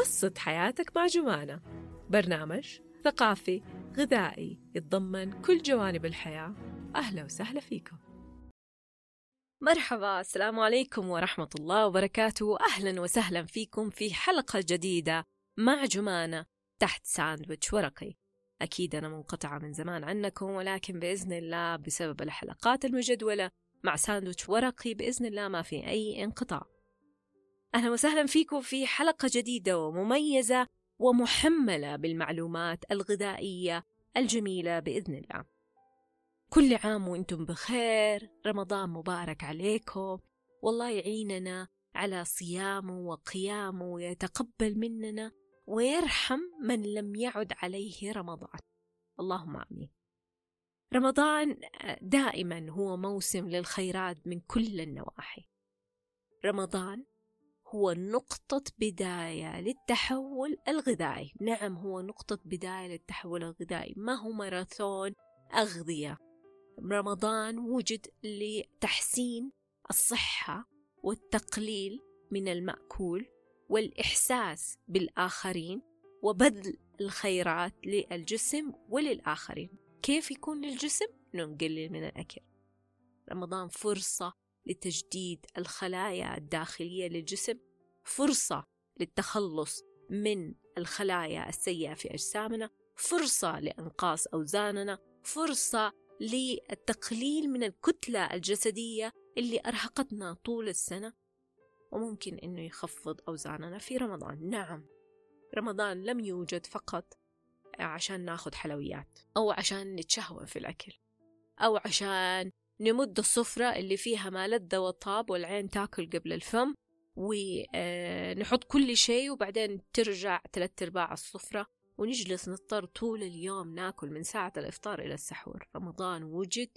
بسط حياتك مع جمانة. برنامج ثقافي غذائي يتضمن كل جوانب الحياة. أهلا وسهلا فيكم. مرحبا السلام عليكم ورحمة الله وبركاته. أهلا وسهلا فيكم في حلقة جديدة مع جمانة تحت ساندويتش ورقي. أكيد أنا منقطعة من زمان عنكم ولكن بإذن الله بسبب الحلقات المجدولة مع ساندويتش ورقي بإذن الله ما في أي انقطاع. أهلا وسهلا فيكم في حلقة جديدة ومميزة ومحملة بالمعلومات الغذائية الجميلة بإذن الله. كل عام وأنتم بخير رمضان مبارك عليكم. والله يعيننا على صيامه وقيامه ويتقبل مننا ويرحم من لم يعد عليه رمضان. اللهم آمين. رمضان دائما هو موسم للخيرات من كل النواحي. رمضان هو نقطة بداية للتحول الغذائي. نعم هو نقطة بداية للتحول الغذائي. ما هو ماراثون أغذية؟ رمضان وجد لتحسين الصحة والتقليل من المأكول والإحساس بالآخرين وبذل الخيرات للجسم وللآخرين. كيف يكون للجسم؟ نقلل من الأكل. رمضان فرصة لتجديد الخلايا الداخلية للجسم فرصة للتخلص من الخلايا السيئة في أجسامنا فرصة لإنقاص أوزاننا فرصة للتقليل من الكتلة الجسدية اللي أرهقتنا طول السنة. وممكن أنه يخفض أوزاننا في رمضان. نعم رمضان لم يوجد فقط عشان ناخد حلويات أو عشان نتشهوى في الأكل أو عشان نمد السفرة اللي فيها ما لذ وطاب والعين تاكل قبل الفم ونحط كل شيء وبعدين ترجع ثلاث أرباع السفرة ونجلس نضطر طول اليوم ناكل من ساعة الإفطار إلى السحور. رمضان وجد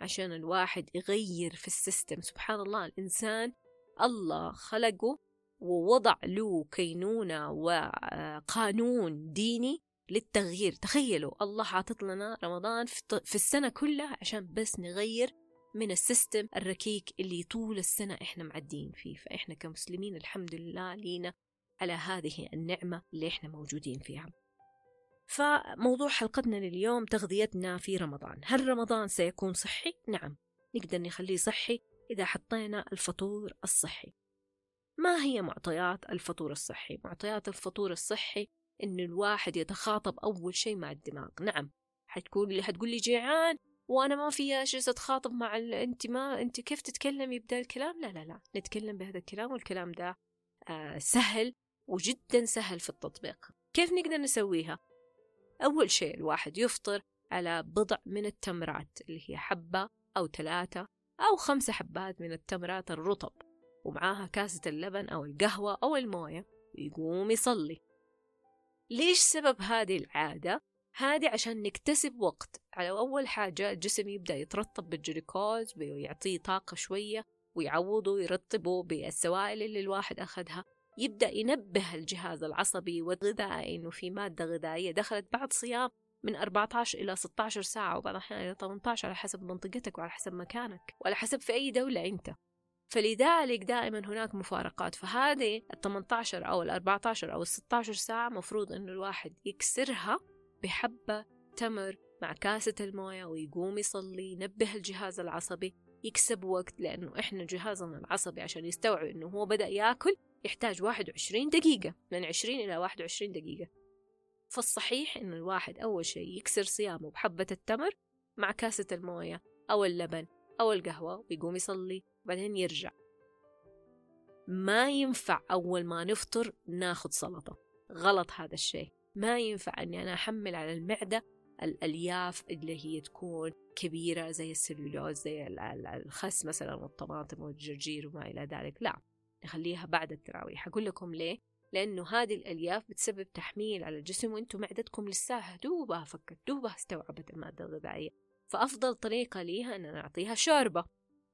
عشان الواحد يغير في السيستم. سبحان الله الإنسان الله خلقه ووضع له كينونة وقانون ديني للتغيير. تخيلوا الله عاطط لنا رمضان في السنة كلها عشان بس نغير من السيستم الركيك اللي طول السنة إحنا معدين فيه. فإحنا كمسلمين الحمد لله لينا على هذه النعمة اللي إحنا موجودين فيها. فموضوع حلقتنا لليوم تغذيتنا في رمضان. هل رمضان سيكون صحي؟ نعم. نقدر نخليه صحي إذا حطينا الفطور الصحي. ما هي معطيات الفطور الصحي؟ معطيات الفطور الصحي إن الواحد يتخاطب أول شيء مع الدماغ. نعم. لي حتقول لي جيعان وأنا ما في جالس أتخاطب مع ال... انت ما انت كيف تتكلمي بدا الكلام؟ لا لا لا نتكلم بهذا الكلام والكلام ده آه سهل وجدا سهل في التطبيق. كيف نقدر نسويها؟ أول شيء الواحد يفطر على بضع من التمرات اللي هي حبة أو ثلاثة أو خمسة حبات من التمرات الرطب ومعاها كاسة اللبن أو القهوة أو الموية ويقوم يصلي. ليش سبب هذه العادة؟ هذه عشان نكتسب وقت. على أول حاجة الجسم يبدأ يترطب بالجلوكوز ويعطيه طاقة شوية ويعوضه ويرطبه بالسوائل اللي الواحد أخذها. يبدأ ينبه الجهاز العصبي والغذائي إنه في مادة غذائية دخلت بعد صيام من 14 إلى 16 ساعة وبعض الأحيان إلى 18 على حسب منطقتك وعلى حسب مكانك وعلى حسب في أي دولة أنت. فلذلك دائما هناك مفارقات. فهذه ال 18 أو ال 14 أو ال 16 ساعة مفروض إنه الواحد يكسرها بحبة تمر مع كاسة الموية ويقوم يصلي ينبه الجهاز العصبي يكسب وقت لأنه إحنا جهازنا العصبي عشان يستوعب إنه هو بدأ ياكل يحتاج 21 دقيقة من 20 إلى 21 دقيقة. فالصحيح إنه الواحد أول شيء يكسر صيامه بحبة التمر مع كاسة الموية أو اللبن أو القهوة ويقوم يصلي وبعدين يرجع. ما ينفع أول ما نفطر ناخد سلطة. غلط هذا الشيء. ما ينفع أني أنا أحمل على المعدة الألياف اللي هي تكون كبيرة زي السلولوز زي الخس مثلا والطماطم والجرجير وما إلى ذلك. لا نخليها بعد التراويح. أقول لكم ليه؟ لأنه هذه الألياف بتسبب تحميل على الجسم وأنتم معدتكم لساها دوبها فكت دوبها استوعبت المادة الغذائية. فأفضل طريقة ليها أن نعطيها شوربة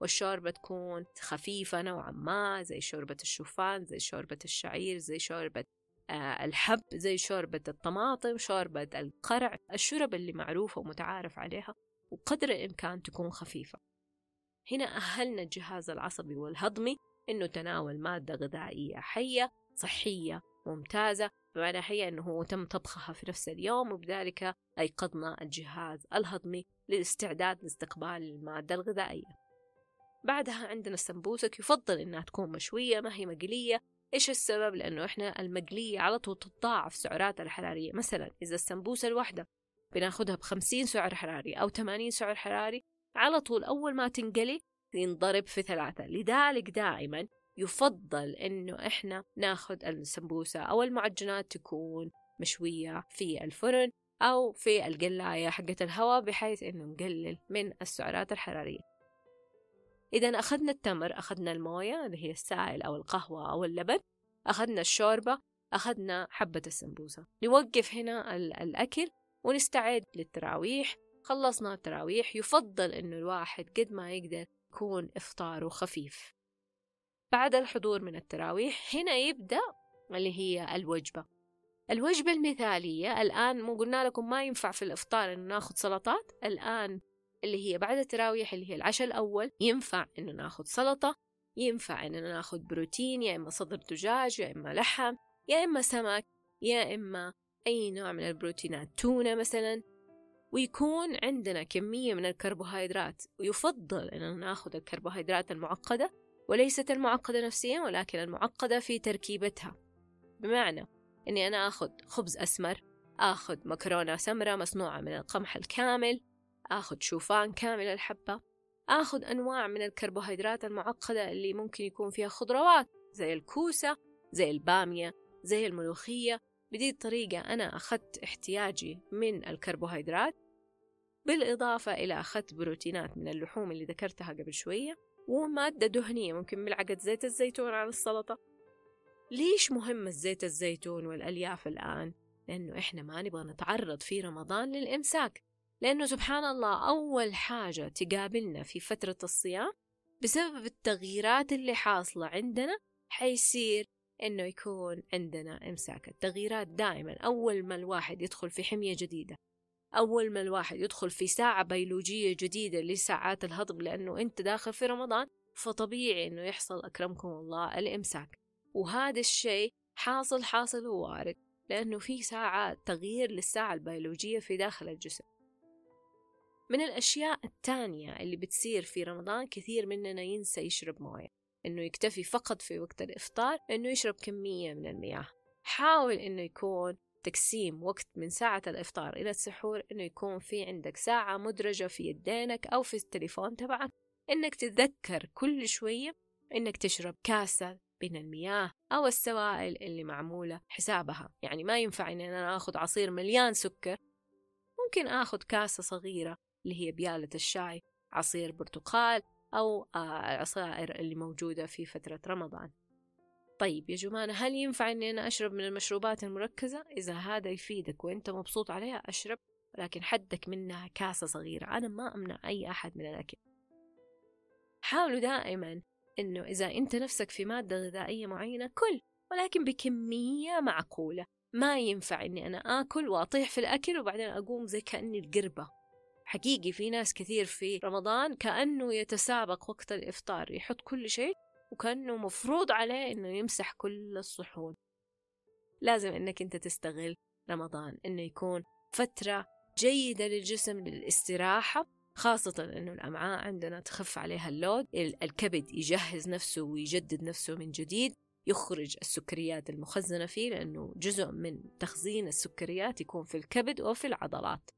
والشوربة تكون خفيفة نوعا ما زي شوربة الشوفان زي شوربة الشعير زي شوربة الحب زي شوربة الطماطم شوربة القرع الشرب اللي معروفة ومتعارف عليها وقدر الإمكان تكون خفيفة. هنا أهلنا الجهاز العصبي والهضمي إنه تناول مادة غذائية حية صحية ممتازة. بمعنى هي أنه تم طبخها في نفس اليوم وبذلك أيقظنا الجهاز الهضمي للاستعداد لاستقبال المادة الغذائية. بعدها عندنا السمبوسك يفضل إنها تكون مشوية ما هي مقلية إيش السبب؟ لأنه إحنا المقلية على طول تتضاعف سعراتها الحرارية. مثلا إذا السمبوسة الواحدة بناخدها بخمسين سعر حراري أو ثمانين سعر حراري على طول أول ما تنقلي ينضرب في ثلاثة. لذلك دائما يفضل إنه إحنا ناخد السمبوسة أو المعجنات تكون مشوية في الفرن أو في القلاية حقة الهواء بحيث إنه نقلل من السعرات الحرارية. إذا أخذنا التمر أخذنا الموية اللي هي السائل أو القهوة أو اللبن أخذنا الشوربة أخذنا حبة السمبوسة. نوقف هنا الأكل ونستعد للتراويح. خلصنا التراويح. يفضل إنه الواحد قد ما يقدر يكون إفطاره خفيف. بعد الحضور من التراويح هنا يبدأ اللي هي الوجبة. الوجبة المثالية الآن مو قلنا لكم ما ينفع في الإفطار إنه ناخذ سلطات. الآن اللي هي بعد التراويح اللي هي العشاء الأول ينفع إنه ناخذ سلطة ينفع إنه ناخذ بروتين يا إما صدر دجاج يا إما لحم يا إما سمك يا إما أي نوع من البروتينات تونة مثلا. ويكون عندنا كمية من الكربوهيدرات ويفضل أن ناخذ الكربوهيدرات المعقدة وليست المعقدة نفسيا ولكن المعقدة في تركيبتها. بمعنى أني أنا أخذ خبز أسمر أخذ مكرونة سمرة مصنوعة من القمح الكامل أخذ شوفان كامل الحبة أخذ أنواع من الكربوهيدرات المعقدة اللي ممكن يكون فيها خضروات زي الكوسة زي البامية زي الملوخية. بدي الطريقة أنا أخذت احتياجي من الكربوهيدرات بالإضافة إلى أخذت بروتينات من اللحوم اللي ذكرتها قبل شوية ومادة دهنية ممكن ملعقة زيت الزيتون على السلطة. ليش مهم الزيت الزيتون والألياف الآن؟ لأنه إحنا ما نبغى نتعرض في رمضان للإمساك. لأنه سبحان الله أول حاجة تقابلنا في فترة الصيام بسبب التغييرات اللي حاصلة عندنا حيصير إنه يكون عندنا إمساك. التغييرات دائما أول ما الواحد يدخل في حمية جديدة أول ما الواحد يدخل في ساعة بيولوجية جديدة لساعات الهضم لأنه أنت داخل في رمضان فطبيعي إنه يحصل أكرمكم الله الإمساك. وهذا الشيء حاصل حاصل ووارد لأنه في ساعات تغيير للساعة البيولوجية في داخل الجسم. من الأشياء التانية اللي بتصير في رمضان كثير مننا ينسى يشرب موية. إنه يكتفي فقط في وقت الإفطار إنه يشرب كمية من المياه. حاول إنه يكون تقسيم وقت من ساعة الإفطار إلى السحور إنه يكون في عندك ساعة مدرجة في يدينك أو في التليفون تبعك. إنك تتذكر كل شوية إنك تشرب كاسة من المياه أو السوائل اللي معمولة حسابها. يعني ما ينفع إن أنا آخذ عصير مليان سكر. ممكن آخذ كاسة صغيرة اللي هي بيالة الشاي عصير برتقال أو العصائر آه، اللي موجودة في فترة رمضان. طيب يا جمانة هل ينفع أني أنا أشرب من المشروبات المركزة؟ إذا هذا يفيدك وأنت مبسوط عليها أشرب لكن حدك منها كاسة صغيرة. أنا ما أمنع أي أحد من الأكل. حاولوا دائما أنه إذا أنت نفسك في مادة غذائية معينة كل ولكن بكمية معقولة. ما ينفع أني أنا آكل وأطيح في الأكل وبعدين أقوم زي كأني القربة. حقيقي في ناس كثير في رمضان كأنه يتسابق وقت الإفطار يحط كل شيء وكأنه مفروض عليه إنه يمسح كل الصحون. لازم إنك أنت تستغل رمضان إنه يكون فترة جيدة للجسم للاستراحة خاصة إنه الأمعاء عندنا تخف عليها اللود الكبد يجهز نفسه ويجدد نفسه من جديد يخرج السكريات المخزنة فيه لأنه جزء من تخزين السكريات يكون في الكبد وفي العضلات.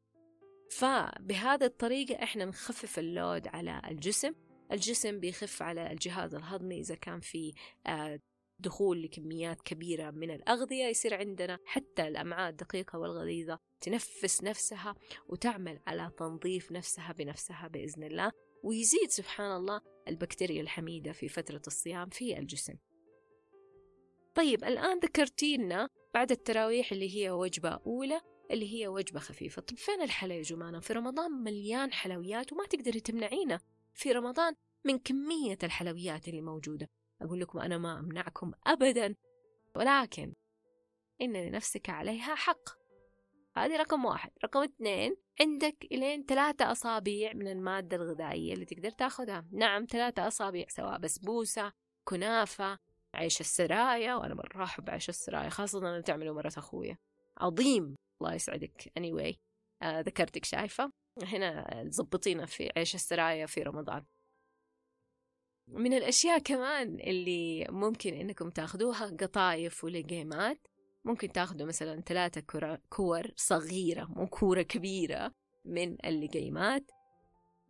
فبهذه الطريقة إحنا نخفف اللود على الجسم. الجسم بيخف على الجهاز الهضمي إذا كان في آه، دخول لكميات كبيرة من الأغذية. يصير عندنا حتى الأمعاء الدقيقة والغليظة تنفس نفسها وتعمل على تنظيف نفسها بنفسها بإذن الله. ويزيد سبحان الله البكتيريا الحميدة في فترة الصيام في الجسم. طيب الآن ذكرتي لنا بعد التراويح اللي هي وجبة أولى. اللي هي وجبة خفيفة. طب فين الحلا يا جمانة في رمضان مليان حلويات وما تقدري تمنعينا في رمضان من كمية الحلويات اللي موجودة. أقول لكم أنا ما أمنعكم أبدا. ولكن إن لنفسك عليها حق. هذه رقم واحد. رقم اثنين عندك إلين ثلاثة أصابع من المادة الغذائية اللي تقدر تاخذها. نعم ثلاثة أصابع سواء بسبوسة كنافة عيش السرايا. وأنا مرة أحب عيش السرايا خاصة أنا تعمله مرة أخويا. عظيم. الله يسعدك. Anyway آه ذكرتك شايفة. هنا تظبطينا في عيش السرايا في رمضان. من الأشياء كمان اللي ممكن إنكم تاخدوها قطايف ولجيمات ممكن تاخدوا مثلا ثلاثة كور صغيرة مو كورة كبيرة من اللجيمات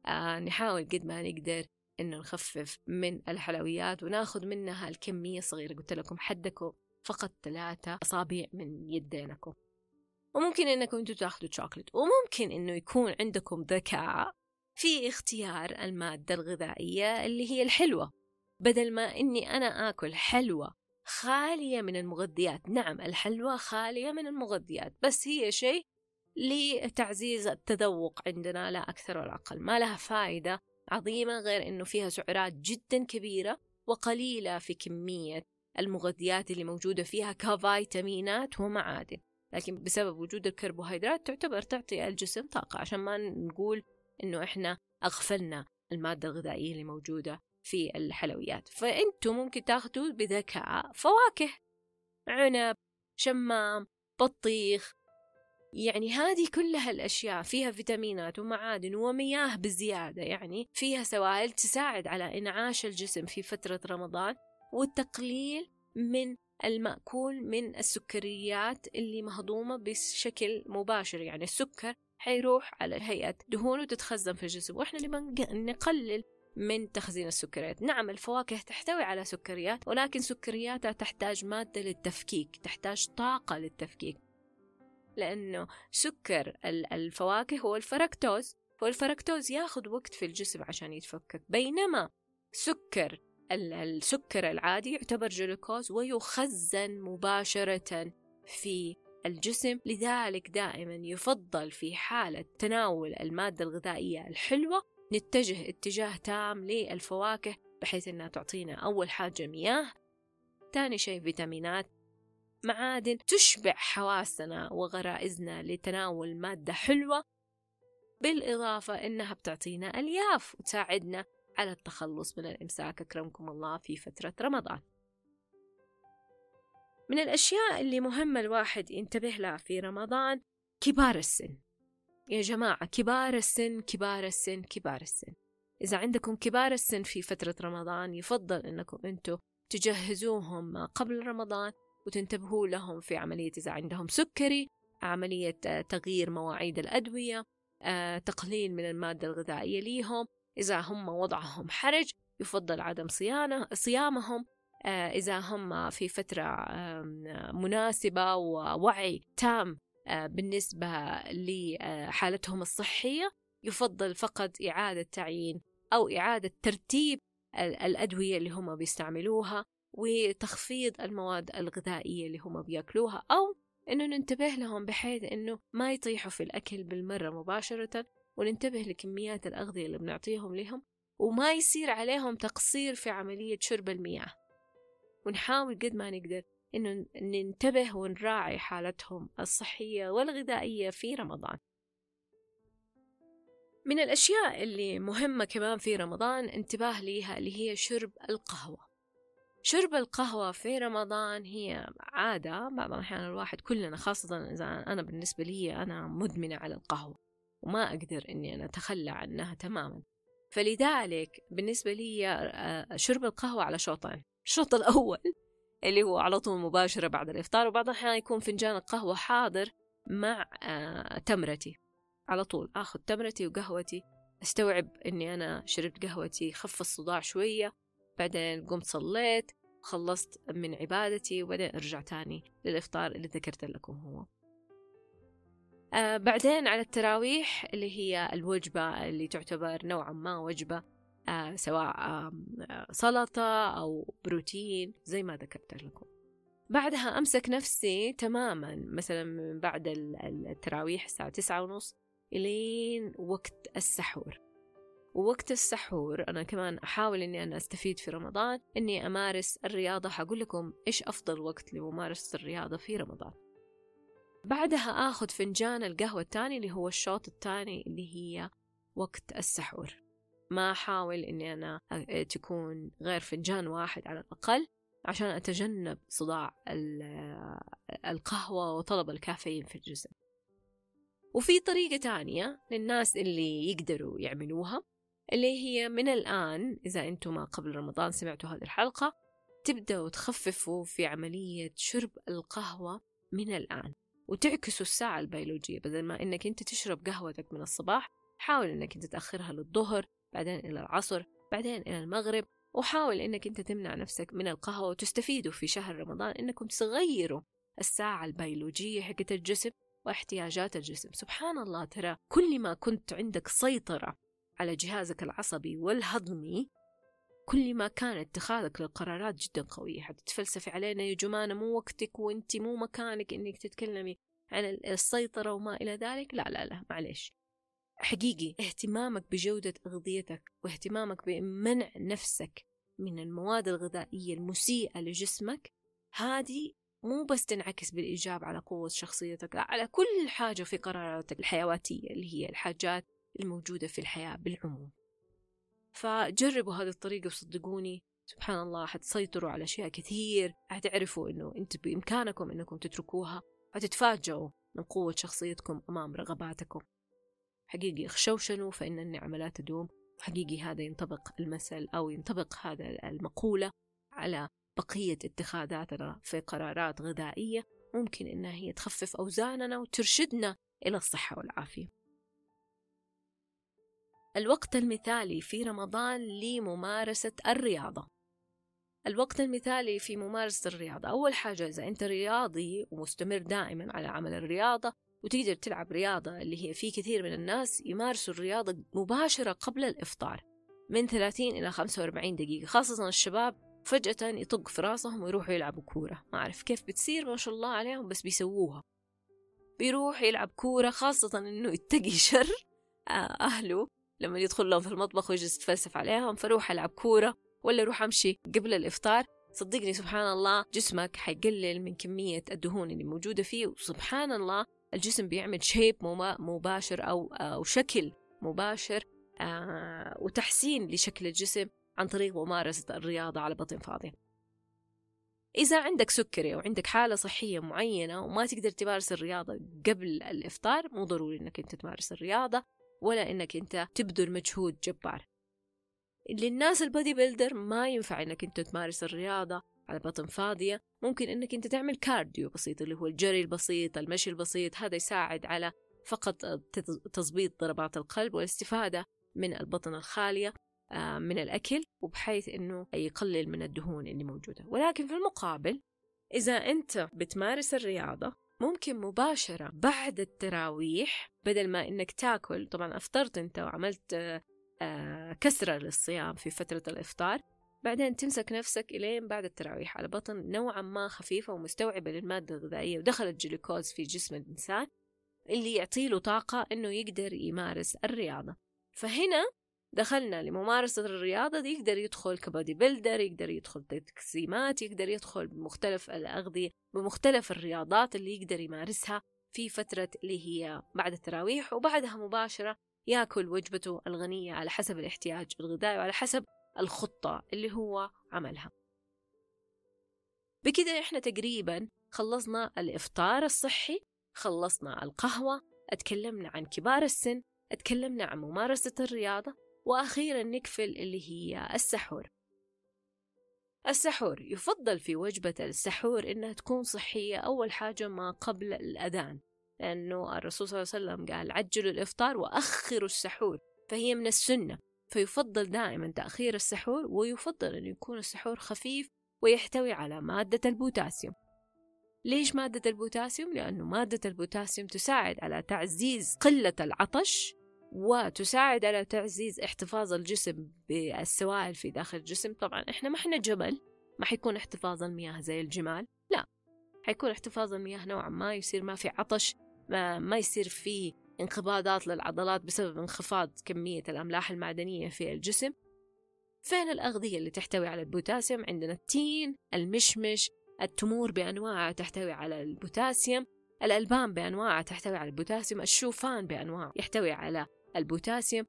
آه نحاول قد ما نقدر إنه نخفف من الحلويات وناخذ منها الكمية الصغيرة. قلت لكم حدكم. فقط ثلاثة أصابع من يدينكم. وممكن إنكم أنتوا تأخذوا شوكلت وممكن إنه يكون عندكم ذكاء في اختيار المادة الغذائية اللي هي الحلوة. بدل ما إني أنا آكل حلوة خالية من المغذيات. نعم الحلوى خالية من المغذيات. بس هي شيء لتعزيز التذوق عندنا لا أكثر ولا أقل. ما لها فائدة عظيمة غير أنه فيها سعرات جدا كبيرة وقليلة في كمية المغذيات اللي موجودة فيها كفيتامينات ومعادن لكن بسبب وجود الكربوهيدرات تعتبر تعطي الجسم طاقة. عشان ما نقول إنه إحنا أغفلنا المادة الغذائية اللي موجودة في الحلويات. فأنتم ممكن تاخذوا بذكاء فواكه عنب شمام بطيخ. يعني هذه كلها الأشياء فيها فيتامينات ومعادن ومياه بزيادة. يعني فيها سوائل تساعد على إنعاش الجسم في فترة رمضان. والتقليل من المأكول من السكريات اللي مهضومة بشكل مباشر. يعني السكر حيروح على هيئة دهون وتتخزن في الجسم وإحنا نبغى نقلل من تخزين السكريات. نعم الفواكه تحتوي على سكريات ولكن سكرياتها تحتاج مادة للتفكيك تحتاج طاقة للتفكيك. لأنه سكر الفواكه هو الفركتوز والفركتوز ياخذ وقت في الجسم عشان يتفكك. بينما سكر السكر العادي يعتبر جلوكوز ويخزن مباشرة في الجسم لذلك دائما يفضل في حالة تناول المادة الغذائية الحلوة نتجه اتجاه تام للفواكه بحيث إنها تعطينا أول حاجة مياه ثاني شيء فيتامينات معادن تشبع حواسنا وغرائزنا لتناول مادة حلوة بالإضافة إنها بتعطينا ألياف وتساعدنا على التخلص من الإمساك أكرمكم الله في فترة رمضان. من الأشياء اللي مهمة الواحد ينتبه لها في رمضان كبار السن. يا جماعة كبار السن كبار السن كبار السن. إذا عندكم كبار السن في فترة رمضان يفضل أنكم أنتم تجهزوهم قبل رمضان وتنتبهوا لهم في عملية إذا عندهم سكري عملية تغيير مواعيد الأدوية تقليل من المادة الغذائية ليهم. إذا هم وضعهم حرج يفضل عدم صيانة صيامهم. إذا هم في فترة مناسبة ووعي تام بالنسبة لحالتهم الصحية يفضل فقط إعادة تعيين أو إعادة ترتيب الأدوية اللي هم بيستعملوها وتخفيض المواد الغذائية اللي هم بيأكلوها أو إنه ننتبه لهم بحيث إنه ما يطيحوا في الأكل بالمرة مباشرة وننتبه لكميات الأغذية اللي بنعطيهم لهم وما يصير عليهم تقصير في عملية شرب المياه. ونحاول قد ما نقدر إنه ننتبه ونراعي حالتهم الصحية والغذائية في رمضان. من الأشياء اللي مهمة كمان في رمضان انتباه ليها اللي هي شرب القهوة. شرب القهوة في رمضان هي عادة بعض الأحيان الواحد كلنا خاصة إذا أنا بالنسبة لي أنا مدمنة على القهوة. وما أقدر إني أنا أتخلى عنها تماما. فلذلك بالنسبة لي آه، شرب القهوة على شوطين. الشوط الأول اللي هو على طول مباشرة بعد الإفطار وبعض الأحيان يكون فنجان القهوة حاضر مع آه، تمرتي. على طول أخذ تمرتي وقهوتي أستوعب إني أنا شربت قهوتي خف الصداع شوية بعدين قمت صليت خلصت من عبادتي وبعدين أرجع تاني للإفطار اللي ذكرت لكم هو. آه بعدين على التراويح اللي هي الوجبة اللي تعتبر نوعا ما وجبة آه سواء آه سلطة أو بروتين زي ما ذكرت لكم. بعدها أمسك نفسي تماما مثلا من بعد التراويح الساعة تسعة ونص إلين وقت السحور. ووقت السحور أنا كمان أحاول إني أنا أستفيد في رمضان إني أمارس الرياضة. حقول لكم إيش أفضل وقت لممارسة الرياضة في رمضان؟ بعدها آخذ فنجان القهوة الثاني اللي هو الشوط الثاني اللي هي وقت السحور. ما أحاول إني أنا تكون غير فنجان واحد على الأقل عشان أتجنب صداع القهوة وطلب الكافيين في الجسم. وفي طريقة تانية للناس اللي يقدروا يعملوها اللي هي من الآن إذا أنتم ما قبل رمضان سمعتوا هذه الحلقة تبدأوا تخففوا في عملية شرب القهوة من الآن. وتعكسوا الساعة البيولوجية بدل ما إنك أنت تشرب قهوتك من الصباح حاول إنك أنت تأخرها للظهر بعدين إلى العصر بعدين إلى المغرب وحاول إنك أنت تمنع نفسك من القهوة وتستفيدوا في شهر رمضان إنكم تغيروا الساعة البيولوجية حقت الجسم واحتياجات الجسم. سبحان الله ترى كل ما كنت عندك سيطرة على جهازك العصبي والهضمي كل ما كان اتخاذك للقرارات جدا قوية. حتتفلسفي علينا يا جمانة مو وقتك وانت مو مكانك إنك تتكلمي عن السيطرة وما إلى ذلك. لا لا لا معليش. حقيقي اهتمامك بجودة أغذيتك واهتمامك بمنع نفسك من المواد الغذائية المسيئة لجسمك هذه مو بس تنعكس بالإيجاب على قوة شخصيتك لا على كل حاجة في قراراتك الحيواتية اللي هي الحاجات الموجودة في الحياة بالعموم. فجربوا هذه الطريقة وصدقوني. سبحان الله حتسيطروا على أشياء كثير. حتعرفوا إنه أنت بإمكانكم إنكم تتركوها. حتتفاجئوا من قوة شخصيتكم أمام رغباتكم. حقيقي اخشوشنوا فإن النعمة لا تدوم. حقيقي هذا ينطبق المثل أو ينطبق هذا المقولة على بقية اتخاذاتنا في قرارات غذائية. ممكن إنها هي تخفف أوزاننا وترشدنا إلى الصحة والعافية. الوقت المثالي في رمضان لممارسة الرياضة. الوقت المثالي في ممارسة الرياضة. أول حاجة إذا أنت رياضي ومستمر دائما على عمل الرياضة وتقدر تلعب رياضة اللي هي في كثير من الناس يمارسوا الرياضة مباشرة قبل الإفطار من 30 إلى 45 دقيقة. خاصة الشباب فجأة يطق في راسهم ويروحوا يلعبوا كورة. ما أعرف كيف بتصير ما شاء الله عليهم بس بيسووها. بيروح يلعب كورة خاصة إنه يتقي شر آه، أهله. لما يدخل لهم في المطبخ ويجلس يتفلسف عليهم فروح ألعب كورة ولا روح أمشي قبل الإفطار. صدقني سبحان الله جسمك حيقلل من كمية الدهون اللي موجودة فيه وسبحان الله الجسم بيعمل shape مباشر أو, أو شكل مباشر آه وتحسين لشكل الجسم عن طريق ممارسة الرياضة على بطن فاضي إذا عندك سكري أو عندك حالة صحية معينة وما تقدر تمارس الرياضة قبل الإفطار مو ضروري إنك أنت تمارس الرياضة. ولا إنك أنت تبذل مجهود جبار. للناس ال bodybuilder ما ينفع إنك أنت تمارس الرياضة على بطن فاضية. ممكن إنك أنت تعمل cardio بسيط اللي هو الجري البسيط المشي البسيط. هذا يساعد على فقط تظبيط ضربات القلب والاستفادة من البطن الخالية آه، من الأكل وبحيث أنه يقلل من الدهون اللي موجودة. ولكن في المقابل إذا أنت بتمارس الرياضة ممكن مباشرة بعد التراويح بدل ما إنك تاكل طبعا أفطرت أنت وعملت آه، كسرة للصيام في فترة الإفطار بعدين تمسك نفسك إلين بعد التراويح على بطن نوعا ما خفيفة ومستوعبة للمادة الغذائية ودخلت جلوكوز في جسم الإنسان اللي يعطيله طاقة إنه يقدر يمارس الرياضة. فهنا دخلنا لممارسة الرياضة دي يقدر يدخل كبودي بيلدر يقدر يدخل تقسيمات يقدر يدخل بمختلف الأغذية بمختلف الرياضات اللي يقدر يمارسها في فترة اللي هي بعد التراويح وبعدها مباشرة ياكل وجبته الغنية على حسب الاحتياج الغذائي وعلى حسب الخطة اللي هو عملها. بكده إحنا تقريبا خلصنا الإفطار الصحي خلصنا القهوة اتكلمنا عن كبار السن اتكلمنا عن ممارسة الرياضة وأخيرا نقفل اللي هي السحور السحور يفضل في وجبة السحور إنها تكون صحية أول حاجة ما قبل الأذان لأنه الرسول صلى الله عليه وسلم قال عجلوا الإفطار وأخروا السحور فهي من السنة فيفضل دائما تأخير السحور ويفضل أن يكون السحور خفيف ويحتوي على مادة البوتاسيوم ليش مادة البوتاسيوم؟ لأنه مادة البوتاسيوم تساعد على تعزيز قلة العطش وتساعد على تعزيز احتفاظ الجسم بالسوائل في داخل الجسم. طبعا إحنا ما إحنا جمل ما حيكون احتفاظ المياه زي الجمال لا. حيكون احتفاظ المياه نوعا ما يصير ما في عطش ما, ما يصير في انقباضات للعضلات بسبب انخفاض كمية الأملاح المعدنية في الجسم. فين الأغذية اللي تحتوي على البوتاسيوم؟ عندنا التين المشمش التمور بأنواعها تحتوي على البوتاسيوم الألبان بأنواعها تحتوي على البوتاسيوم الشوفان بأنواع يحتوي على البوتاسيوم.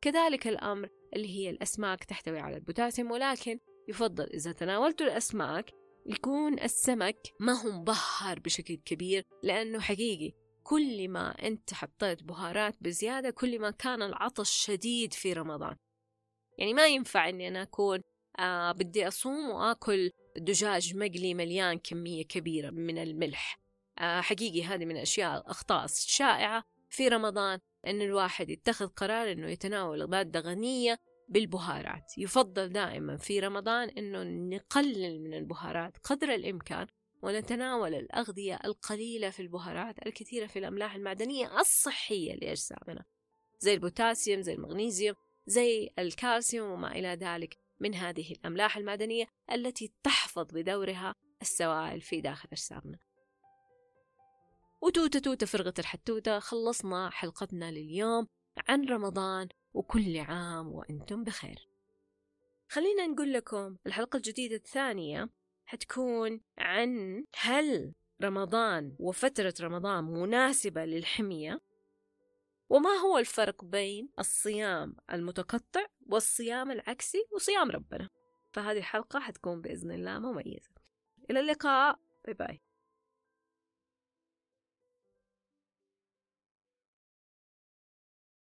كذلك الأمر اللي هي الأسماك تحتوي على البوتاسيوم ولكن يفضل إذا تناولتوا الأسماك يكون السمك ما هو مبهر بشكل كبير لأنه حقيقي كل ما أنت حطيت بهارات بزيادة كل ما كان العطش شديد في رمضان. يعني ما ينفع أني أنا أكون آه بدي أصوم وآكل دجاج مقلي مليان كمية كبيرة من الملح. آه حقيقي هذه من الأشياء الأخطاء الشائعة في رمضان. أن الواحد يتخذ قرار أنه يتناول مادة غنية بالبهارات. يفضل دائما في رمضان أنه نقلل من البهارات قدر الإمكان ونتناول الأغذية القليلة في البهارات الكثيرة في الأملاح المعدنية الصحية لأجسامنا. زي البوتاسيوم زي المغنيسيوم زي الكالسيوم وما إلى ذلك من هذه الأملاح المعدنية التي تحفظ بدورها السوائل في داخل أجسامنا. وتوتة توتة فرغة الحتوتة خلصنا حلقتنا لليوم عن رمضان وكل عام وأنتم بخير. خلينا نقول لكم الحلقة الجديدة الثانية حتكون عن هل رمضان وفترة رمضان مناسبة للحمية؟ وما هو الفرق بين الصيام المتقطع والصيام العكسي وصيام ربنا؟ فهذه الحلقة حتكون بإذن الله مميزة. إلى اللقاء. باي باي